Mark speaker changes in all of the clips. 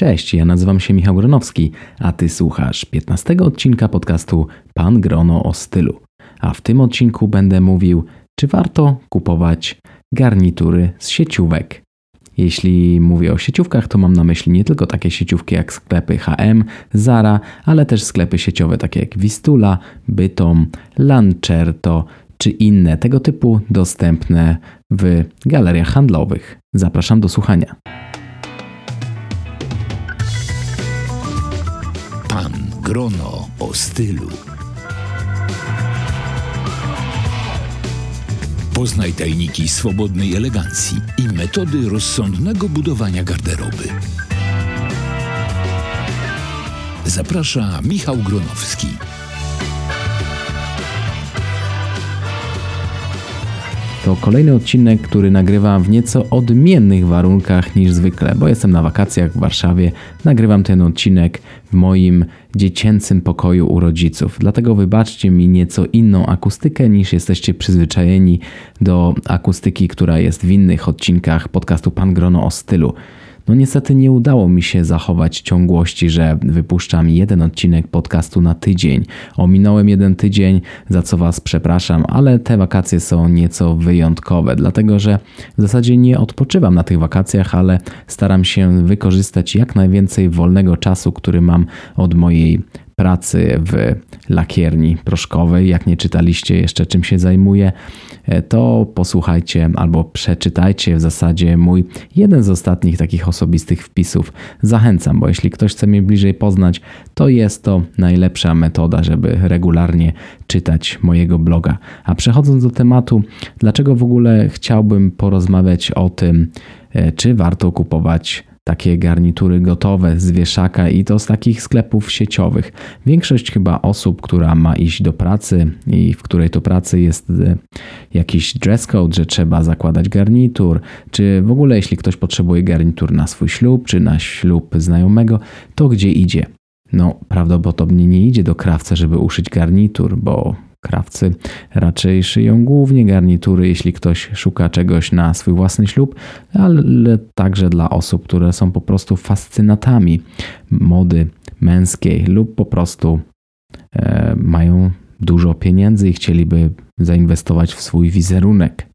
Speaker 1: Cześć, ja nazywam się Michał Gronowski, a ty słuchasz 15 odcinka podcastu Pan Grono o stylu. A w tym odcinku będę mówił, czy warto kupować garnitury z sieciówek. Jeśli mówię o sieciówkach, to mam na myśli nie tylko takie sieciówki jak sklepy HM, Zara, ale też sklepy sieciowe takie jak Wistula, Bytom, Lancerto czy inne tego typu dostępne w galeriach handlowych. Zapraszam do słuchania.
Speaker 2: Grono o stylu. Poznaj tajniki swobodnej elegancji i metody rozsądnego budowania garderoby. Zaprasza Michał Gronowski.
Speaker 1: To kolejny odcinek, który nagrywam w nieco odmiennych warunkach niż zwykle, bo jestem na wakacjach w Warszawie. Nagrywam ten odcinek w moim dziecięcym pokoju u rodziców. Dlatego wybaczcie mi nieco inną akustykę niż jesteście przyzwyczajeni do akustyki, która jest w innych odcinkach podcastu Pan Grono o stylu. No niestety nie udało mi się zachować ciągłości, że wypuszczam jeden odcinek podcastu na tydzień. Ominąłem jeden tydzień, za co Was przepraszam, ale te wakacje są nieco wyjątkowe, dlatego że w zasadzie nie odpoczywam na tych wakacjach, ale staram się wykorzystać jak najwięcej wolnego czasu, który mam od mojej pracy w lakierni proszkowej. Jak nie czytaliście jeszcze czym się zajmuję, e, to posłuchajcie albo przeczytajcie w zasadzie mój jeden z ostatnich takich osobistych wpisów. Zachęcam, bo jeśli ktoś chce mnie bliżej poznać, to jest to najlepsza metoda, żeby regularnie czytać mojego bloga. A przechodząc do tematu, dlaczego w ogóle chciałbym porozmawiać o tym, e, czy warto kupować takie garnitury gotowe z wieszaka i to z takich sklepów sieciowych. Większość chyba osób, która ma iść do pracy i w której to pracy jest e, jakiś dress code, że trzeba zakładać garnitur, czy w ogóle jeśli ktoś potrzebuje garnitur na swój ślub, czy na ślub znajomego, to gdzie idzie? No, prawdopodobnie nie idzie do krawca, żeby uszyć garnitur, bo Krawcy raczej szyją głównie garnitury, jeśli ktoś szuka czegoś na swój własny ślub, ale także dla osób, które są po prostu fascynatami mody męskiej lub po prostu e, mają dużo pieniędzy i chcieliby zainwestować w swój wizerunek.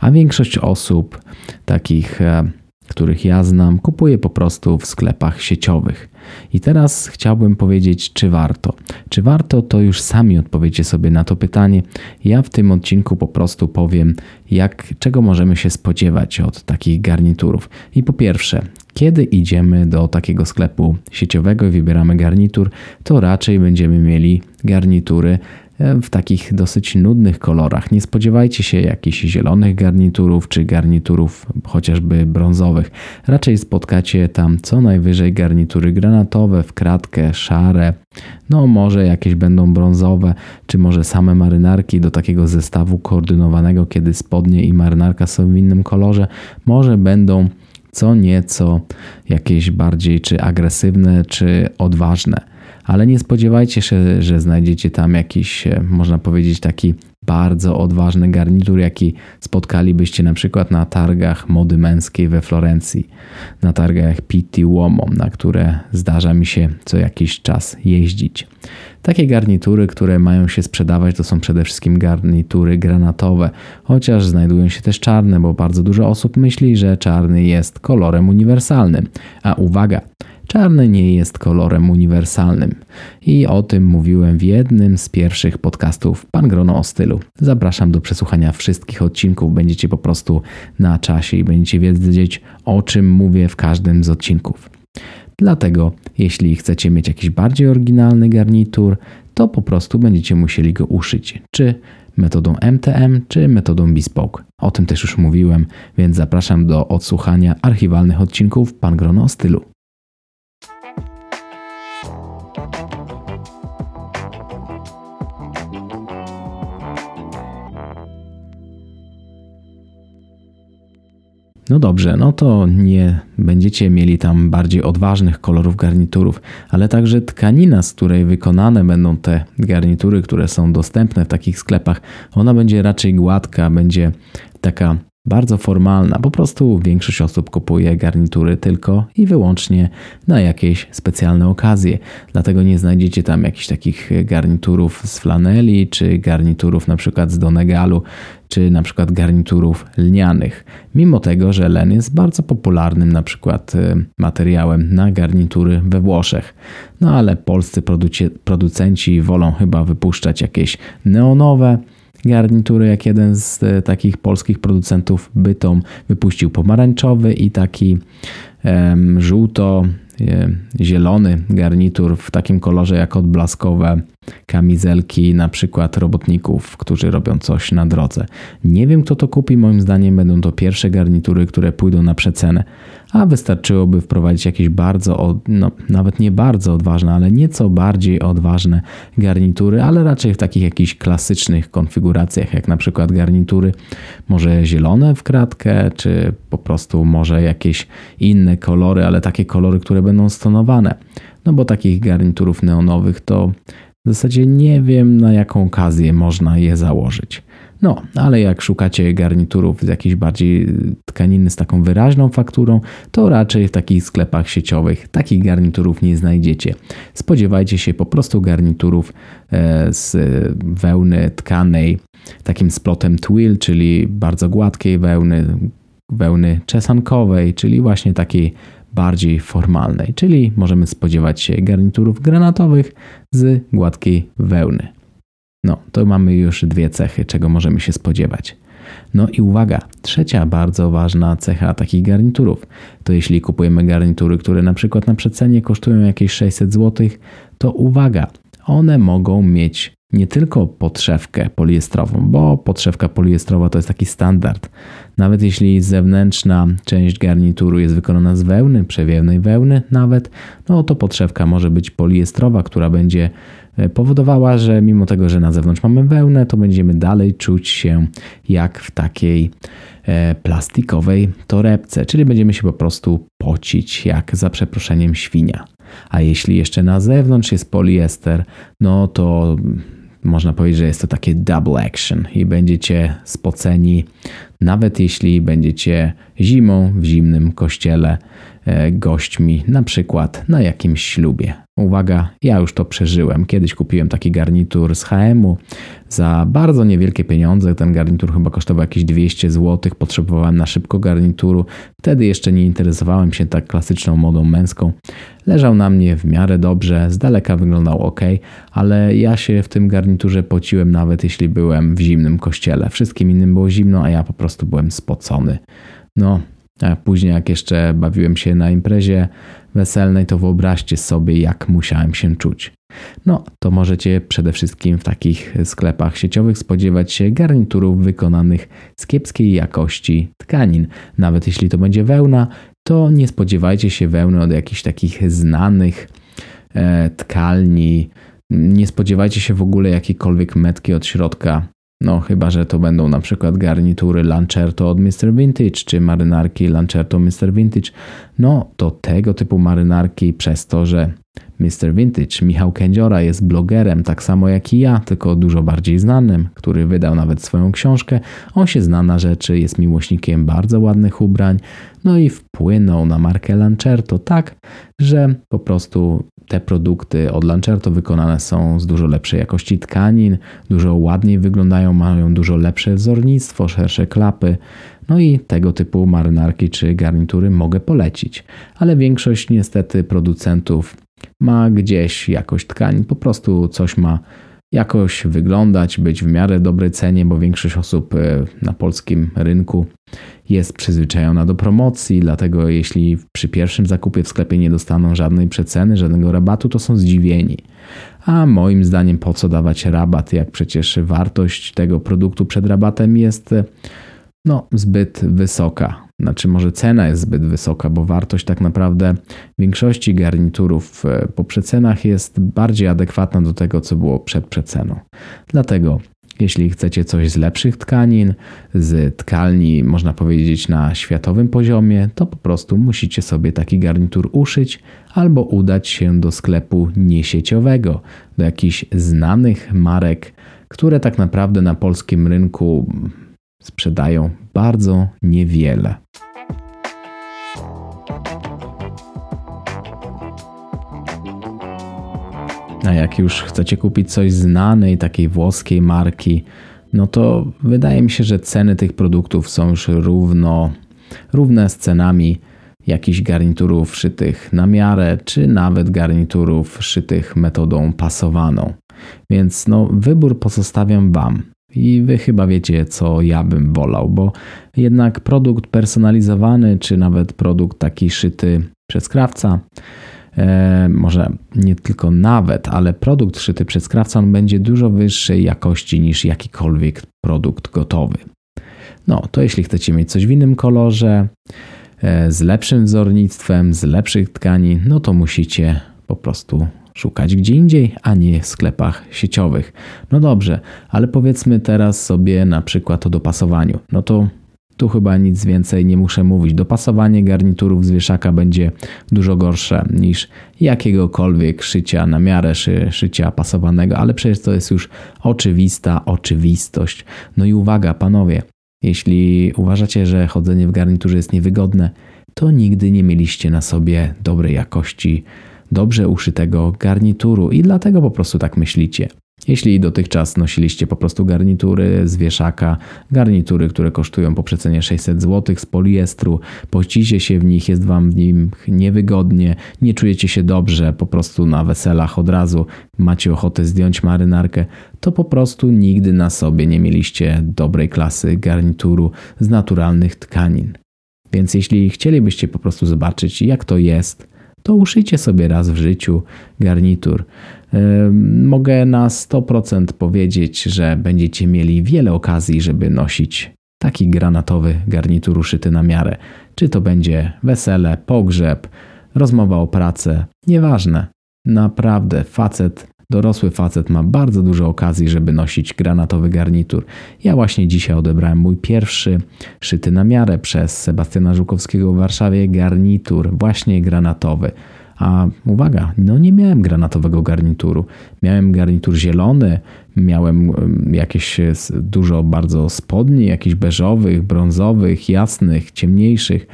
Speaker 1: A większość osób, takich, e, których ja znam, kupuje po prostu w sklepach sieciowych. I teraz chciałbym powiedzieć, czy warto. Czy warto, to już sami odpowiecie sobie na to pytanie. Ja w tym odcinku po prostu powiem, jak, czego możemy się spodziewać od takich garniturów. I po pierwsze, kiedy idziemy do takiego sklepu sieciowego i wybieramy garnitur, to raczej będziemy mieli garnitury w takich dosyć nudnych kolorach. Nie spodziewajcie się jakichś zielonych garniturów czy garniturów chociażby brązowych. Raczej spotkacie tam co najwyżej garnitury granatowe, w kratkę, szare. No może jakieś będą brązowe, czy może same marynarki do takiego zestawu koordynowanego, kiedy spodnie i marynarka są w innym kolorze. Może będą co nieco jakieś bardziej czy agresywne, czy odważne ale nie spodziewajcie się, że znajdziecie tam jakiś, e, można powiedzieć, taki bardzo odważny garnitur, jaki spotkalibyście na przykład na targach mody męskiej we Florencji, na targach Pitti Uomo, na które zdarza mi się co jakiś czas jeździć. Takie garnitury, które mają się sprzedawać, to są przede wszystkim garnitury granatowe, chociaż znajdują się też czarne, bo bardzo dużo osób myśli, że czarny jest kolorem uniwersalnym. A uwaga, Czarny nie jest kolorem uniwersalnym i o tym mówiłem w jednym z pierwszych podcastów Pan Grono o stylu. Zapraszam do przesłuchania wszystkich odcinków, będziecie po prostu na czasie i będziecie wiedzieć o czym mówię w każdym z odcinków. Dlatego, jeśli chcecie mieć jakiś bardziej oryginalny garnitur, to po prostu będziecie musieli go uszyć, czy metodą MTM, czy metodą Bespoke. O tym też już mówiłem, więc zapraszam do odsłuchania archiwalnych odcinków Pan Grono o stylu. No dobrze, no to nie będziecie mieli tam bardziej odważnych kolorów garniturów, ale także tkanina, z której wykonane będą te garnitury, które są dostępne w takich sklepach, ona będzie raczej gładka, będzie taka bardzo formalna. Po prostu większość osób kupuje garnitury tylko i wyłącznie na jakieś specjalne okazje. Dlatego nie znajdziecie tam jakichś takich garniturów z flaneli, czy garniturów na przykład z Donegalu, czy na przykład garniturów lnianych. Mimo tego, że len jest bardzo popularnym na przykład y, materiałem na garnitury we Włoszech. No ale polscy producenci wolą chyba wypuszczać jakieś neonowe, garnitury, jak jeden z e, takich polskich producentów Bytom wypuścił pomarańczowy i taki um, żółto e, garnitur w takim kolorze jak odblaskowe kamizelki na przykład robotników, którzy robią coś na drodze. Nie wiem kto to kupi, moim zdaniem będą to pierwsze garnitury, które pójdą na przecenę, a wystarczyłoby wprowadzić jakieś bardzo, no nawet nie bardzo odważne, ale nieco bardziej odważne garnitury, ale raczej w takich jakichś klasycznych konfiguracjach, jak na przykład garnitury może zielone w kratkę, czy po prostu może jakieś inne kolory, ale takie kolory, które będą stonowane. No bo takich garniturów neonowych to w zasadzie nie wiem, na jaką okazję można je założyć. No, ale jak szukacie garniturów z jakiejś bardziej tkaniny z taką wyraźną fakturą, to raczej w takich sklepach sieciowych takich garniturów nie znajdziecie. Spodziewajcie się po prostu garniturów e, z wełny tkanej, takim splotem twill, czyli bardzo gładkiej wełny, wełny czesankowej, czyli właśnie takiej bardziej formalnej, czyli możemy spodziewać się garniturów granatowych z gładkiej wełny. No, to mamy już dwie cechy, czego możemy się spodziewać. No i uwaga, trzecia bardzo ważna cecha takich garniturów to jeśli kupujemy garnitury, które na przykład na przecenie kosztują jakieś 600 zł, to uwaga, one mogą mieć nie tylko podszewkę poliestrową, bo podszewka poliestrowa to jest taki standard. Nawet jeśli zewnętrzna część garnituru jest wykonana z wełny, przewiewnej wełny nawet, no to podszewka może być poliestrowa, która będzie e, powodowała, że mimo tego, że na zewnątrz mamy wełnę, to będziemy dalej czuć się jak w takiej e, plastikowej torebce, czyli będziemy się po prostu pocić jak za przeproszeniem świnia. A jeśli jeszcze na zewnątrz jest poliester, no to można powiedzieć, że jest to takie double action i będziecie spoceni, nawet jeśli będziecie zimą w zimnym kościele e, gośćmi, na przykład na jakimś ślubie. Uwaga, ja już to przeżyłem. Kiedyś kupiłem taki garnitur z HM-u za bardzo niewielkie pieniądze. Ten garnitur chyba kosztował jakieś 200 zł. Potrzebowałem na szybko garnituru. Wtedy jeszcze nie interesowałem się tak klasyczną modą męską. Leżał na mnie w miarę dobrze, z daleka wyglądał ok, ale ja się w tym garniturze pociłem nawet jeśli byłem w zimnym kościele. Wszystkim innym było zimno, a ja po prostu byłem spocony. No, a później, jak jeszcze bawiłem się na imprezie weselnej, to wyobraźcie sobie, jak musiałem się czuć. No, to możecie przede wszystkim w takich sklepach sieciowych spodziewać się garniturów wykonanych z kiepskiej jakości tkanin. Nawet jeśli to będzie wełna, to nie spodziewajcie się wełny od jakichś takich znanych e, tkalni. Nie spodziewajcie się w ogóle jakiejkolwiek metki od środka. No, chyba że to będą na przykład garnitury Lancerto od Mr. Vintage, czy marynarki Lancerto Mr. Vintage. No, to tego typu marynarki przez to, że Mr. Vintage Michał Kędziora jest blogerem, tak samo jak i ja, tylko dużo bardziej znanym, który wydał nawet swoją książkę. On się zna na rzeczy, jest miłośnikiem bardzo ładnych ubrań, no i wpłynął na markę Lancerto tak, że po prostu te produkty od Lancerto wykonane są z dużo lepszej jakości tkanin, dużo ładniej wyglądają, mają dużo lepsze wzornictwo, szersze klapy. No i tego typu marynarki czy garnitury mogę polecić. Ale większość niestety producentów ma gdzieś jakość tkanin, po prostu coś ma jakoś wyglądać, być w miarę dobrej cenie, bo większość osób e, na polskim rynku jest przyzwyczajona do promocji, dlatego jeśli przy pierwszym zakupie w sklepie nie dostaną żadnej przeceny, żadnego rabatu, to są zdziwieni. A moim zdaniem po co dawać rabat, jak przecież wartość tego produktu przed rabatem jest no, zbyt wysoka. Znaczy, może cena jest zbyt wysoka, bo wartość tak naprawdę większości garniturów e, po przecenach jest bardziej adekwatna do tego, co było przed przeceną. Dlatego, jeśli chcecie coś z lepszych tkanin, z tkalni, można powiedzieć, na światowym poziomie, to po prostu musicie sobie taki garnitur uszyć albo udać się do sklepu niesieciowego, do jakichś znanych marek, które tak naprawdę na polskim rynku sprzedają bardzo niewiele. A jak już chcecie kupić coś znanej, takiej włoskiej marki, no to wydaje mi się, że ceny tych produktów są już równo, równe z cenami jakichś garniturów szytych na miarę, czy nawet garniturów szytych metodą pasowaną. Więc no, wybór pozostawiam Wam. I Wy chyba wiecie, co ja bym wolał, bo jednak produkt personalizowany, czy nawet produkt taki szyty przez krawca, e, może nie tylko nawet, ale produkt szyty przez krawca on będzie dużo wyższej jakości niż jakikolwiek produkt gotowy. No, to jeśli chcecie mieć coś w innym kolorze, e, z lepszym wzornictwem, z lepszych tkanin, no to musicie po prostu szukać gdzie indziej, a nie w sklepach sieciowych. No dobrze, ale powiedzmy teraz sobie na przykład o dopasowaniu. No to tu chyba nic więcej nie muszę mówić. Dopasowanie garniturów z wieszaka będzie dużo gorsze niż jakiegokolwiek szycia na miarę szy, szycia pasowanego, ale przecież to jest już oczywista oczywistość. No i uwaga, panowie, jeśli uważacie, że chodzenie w garniturze jest niewygodne, to nigdy nie mieliście na sobie dobrej jakości dobrze uszytego garnituru i dlatego po prostu tak myślicie. Jeśli dotychczas nosiliście po prostu garnitury z wieszaka, garnitury, które kosztują po przecenie 600 zł z poliestru, pościcie się w nich, jest wam w nim niewygodnie, nie czujecie się dobrze, po prostu na weselach od razu macie ochotę zdjąć marynarkę, to po prostu nigdy na sobie nie mieliście dobrej klasy garnituru z naturalnych tkanin. Więc jeśli chcielibyście po prostu zobaczyć, jak to jest, to uszyjcie sobie raz w życiu garnitur. Mogę na 100% powiedzieć, że będziecie mieli wiele okazji, żeby nosić taki granatowy garnitur uszyty na miarę. Czy to będzie wesele, pogrzeb, rozmowa o pracę, nieważne. Naprawdę facet Dorosły facet ma bardzo dużo okazji, żeby nosić granatowy garnitur. Ja właśnie dzisiaj odebrałem mój pierwszy szyty na miarę przez Sebastiana Żukowskiego w Warszawie garnitur, właśnie granatowy. A uwaga, no nie miałem granatowego garnituru. Miałem garnitur zielony, miałem jakieś dużo bardzo spodni, jakichś beżowych, brązowych, jasnych, ciemniejszych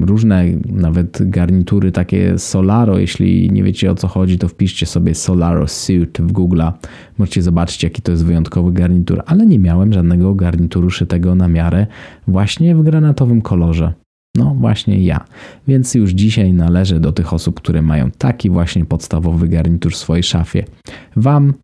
Speaker 1: różne nawet garnitury takie Solaro. Jeśli nie wiecie o co chodzi, to wpiszcie sobie Solaro Suit w Google. Możecie zobaczyć, jaki to jest wyjątkowy garnitur, ale nie miałem żadnego garnituru szytego na miarę właśnie w granatowym kolorze. No właśnie ja. Więc już dzisiaj należę do tych osób, które mają taki właśnie podstawowy garnitur w swojej szafie. Wam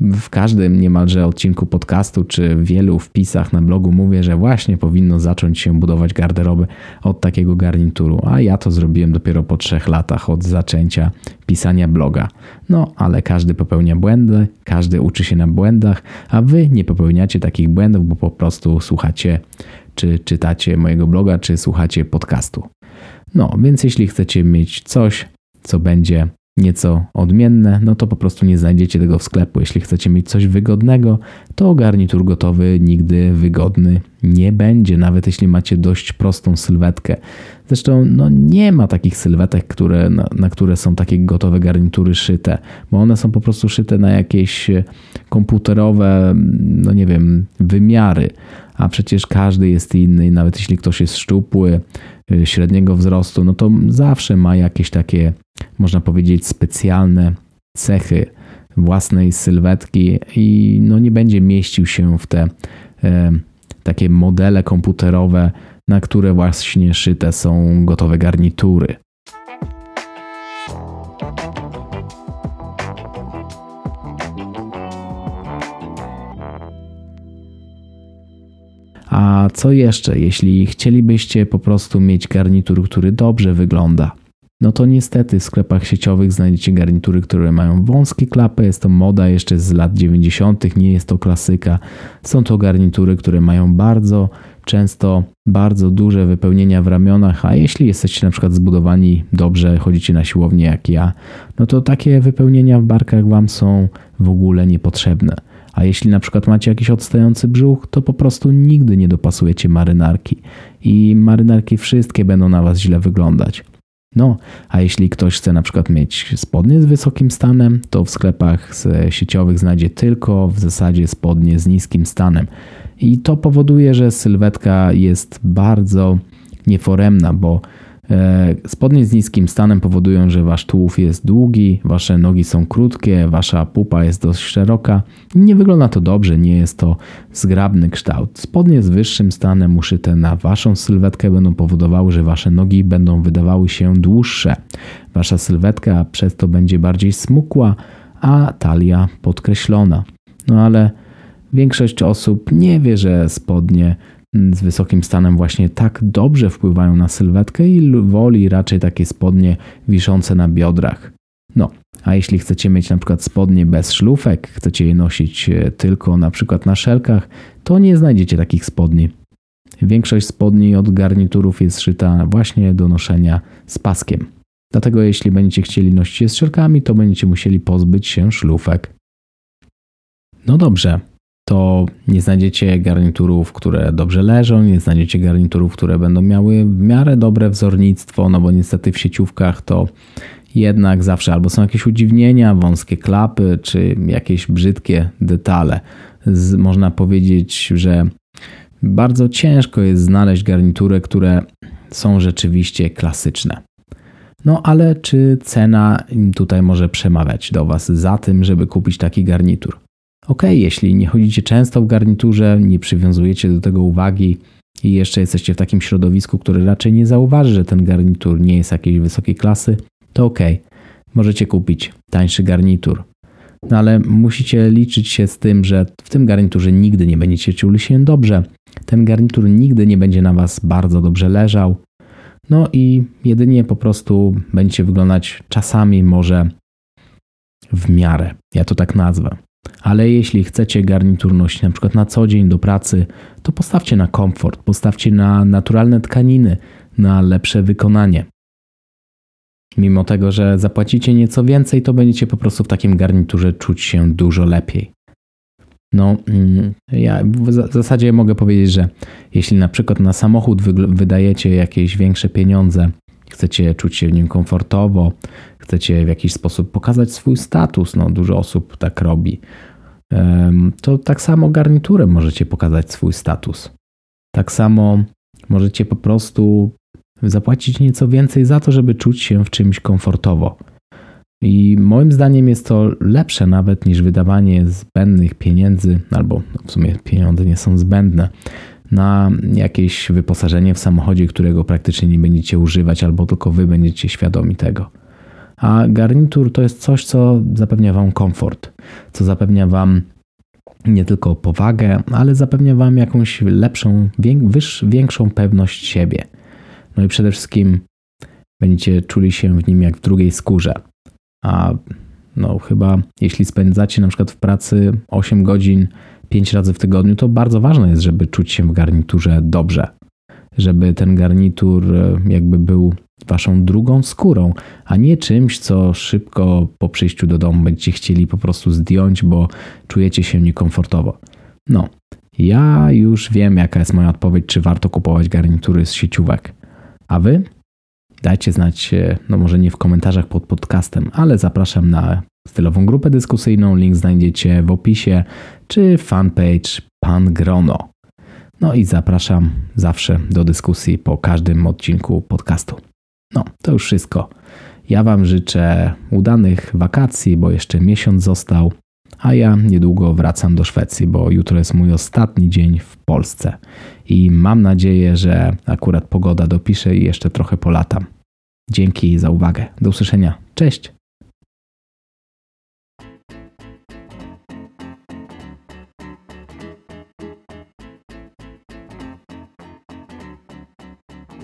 Speaker 1: w każdym niemalże odcinku podcastu czy wielu wpisach na blogu mówię, że właśnie powinno zacząć się budować garderobę od takiego garnituru, a ja to zrobiłem dopiero po trzech latach od zaczęcia pisania bloga. No, ale każdy popełnia błędy, każdy uczy się na błędach, a wy nie popełniacie takich błędów, bo po prostu słuchacie czy czytacie mojego bloga, czy słuchacie podcastu. No, więc jeśli chcecie mieć coś, co będzie nieco odmienne, no to po prostu nie znajdziecie tego w sklepu. Jeśli chcecie mieć coś wygodnego, to garnitur gotowy nigdy wygodny nie będzie, nawet jeśli macie dość prostą sylwetkę. Zresztą no, nie ma takich sylwetek, które, na, na które są takie gotowe garnitury szyte, bo one są po prostu szyte na jakieś komputerowe, no nie wiem, wymiary a przecież każdy jest inny, nawet jeśli ktoś jest szczupły, y, średniego wzrostu, no to zawsze ma jakieś takie, można powiedzieć, specjalne cechy własnej sylwetki i no nie będzie mieścił się w te e, takie modele komputerowe, na które właśnie szyte są gotowe garnitury. A co jeszcze, jeśli chcielibyście po prostu mieć garnitur, który dobrze wygląda? No to niestety w sklepach sieciowych znajdziecie garnitury, które mają wąskie klapy. Jest to moda jeszcze z lat 90., nie jest to klasyka. Są to garnitury, które mają bardzo często bardzo duże wypełnienia w ramionach, a jeśli jesteście na przykład zbudowani dobrze, chodzicie na siłownię jak ja, no to takie wypełnienia w barkach Wam są w ogóle niepotrzebne. A jeśli na przykład macie jakiś odstający brzuch, to po prostu nigdy nie dopasujecie marynarki i marynarki wszystkie będą na Was źle wyglądać. No, a jeśli ktoś chce na przykład mieć spodnie z wysokim stanem, to w sklepach sieciowych znajdzie tylko w zasadzie spodnie z niskim stanem. I to powoduje, że sylwetka jest bardzo nieforemna, bo e, spodnie z niskim stanem powodują, że wasz tułów jest długi, wasze nogi są krótkie, wasza pupa jest dość szeroka. Nie wygląda to dobrze, nie jest to zgrabny kształt. Spodnie z wyższym stanem uszyte na waszą sylwetkę będą powodowały, że wasze nogi będą wydawały się dłuższe. Wasza sylwetka przez to będzie bardziej smukła, a talia podkreślona. No ale większość osób nie wie, że spodnie z wysokim stanem właśnie tak dobrze wpływają na sylwetkę i woli raczej takie spodnie wiszące na biodrach. No, a jeśli chcecie mieć na przykład spodnie bez szlufek, chcecie je nosić e, tylko na przykład na szelkach, to nie znajdziecie takich spodni. Większość spodni od garniturów jest szyta właśnie do noszenia z paskiem. Dlatego jeśli będziecie chcieli nosić je z szelkami, to będziecie musieli pozbyć się szlufek. No dobrze, to nie znajdziecie garniturów, które dobrze leżą, nie znajdziecie garniturów, które będą miały w miarę dobre wzornictwo, no bo niestety w sieciówkach to jednak zawsze albo są jakieś udziwnienia, wąskie klapy, czy jakieś brzydkie detale. Z, można powiedzieć, że bardzo ciężko jest znaleźć garnitury, które są rzeczywiście klasyczne. No ale czy cena tutaj może przemawiać do Was za tym, żeby kupić taki garnitur? Ok, jeśli nie chodzicie często w garniturze, nie przywiązujecie do tego uwagi i jeszcze jesteście w takim środowisku, które raczej nie zauważy, że ten garnitur nie jest jakiejś wysokiej klasy, to ok, możecie kupić tańszy garnitur. No ale musicie liczyć się z tym, że w tym garniturze nigdy nie będziecie czuli się dobrze. Ten garnitur nigdy nie będzie na Was bardzo dobrze leżał. No i jedynie po prostu będziecie wyglądać czasami może w miarę. Ja to tak nazwę. Ale jeśli chcecie garnitur nosić na przykład na co dzień do pracy, to postawcie na komfort, postawcie na naturalne tkaniny, na lepsze wykonanie. Mimo tego, że zapłacicie nieco więcej, to będziecie po prostu w takim garniturze czuć się dużo lepiej. No, mm, ja w zasadzie mogę powiedzieć, że jeśli na przykład na samochód wydajecie jakieś większe pieniądze, chcecie czuć się w nim komfortowo, chcecie w jakiś sposób pokazać swój status, no dużo osób tak robi, to tak samo garniturem możecie pokazać swój status. Tak samo możecie po prostu zapłacić nieco więcej za to, żeby czuć się w czymś komfortowo. I moim zdaniem jest to lepsze nawet niż wydawanie zbędnych pieniędzy, albo w sumie pieniądze nie są zbędne, na jakieś wyposażenie w samochodzie, którego praktycznie nie będziecie używać, albo tylko wy będziecie świadomi tego. A garnitur to jest coś, co zapewnia Wam komfort, co zapewnia Wam nie tylko powagę, ale zapewnia Wam jakąś lepszą, większą pewność siebie. No i przede wszystkim będziecie czuli się w nim jak w drugiej skórze. A no chyba jeśli spędzacie na przykład w pracy 8 godzin 5 razy w tygodniu, to bardzo ważne jest, żeby czuć się w garniturze dobrze. Żeby ten garnitur e, jakby był waszą drugą skórą, a nie czymś, co szybko po przyjściu do domu będziecie chcieli po prostu zdjąć, bo czujecie się niekomfortowo. No, ja już wiem, jaka jest moja odpowiedź, czy warto kupować garnitury z sieciówek. A wy? Dajcie znać, e, no może nie w komentarzach pod podcastem, ale zapraszam na stylową grupę dyskusyjną. Link znajdziecie w opisie, czy fanpage Pan Grono. No i zapraszam zawsze do dyskusji po każdym odcinku podcastu. No, to już wszystko. Ja Wam życzę udanych wakacji, bo jeszcze miesiąc został, a ja niedługo wracam do Szwecji, bo jutro jest mój ostatni dzień w Polsce. I mam nadzieję, że akurat pogoda dopisze i jeszcze trochę polatam. Dzięki za uwagę. Do usłyszenia. Cześć!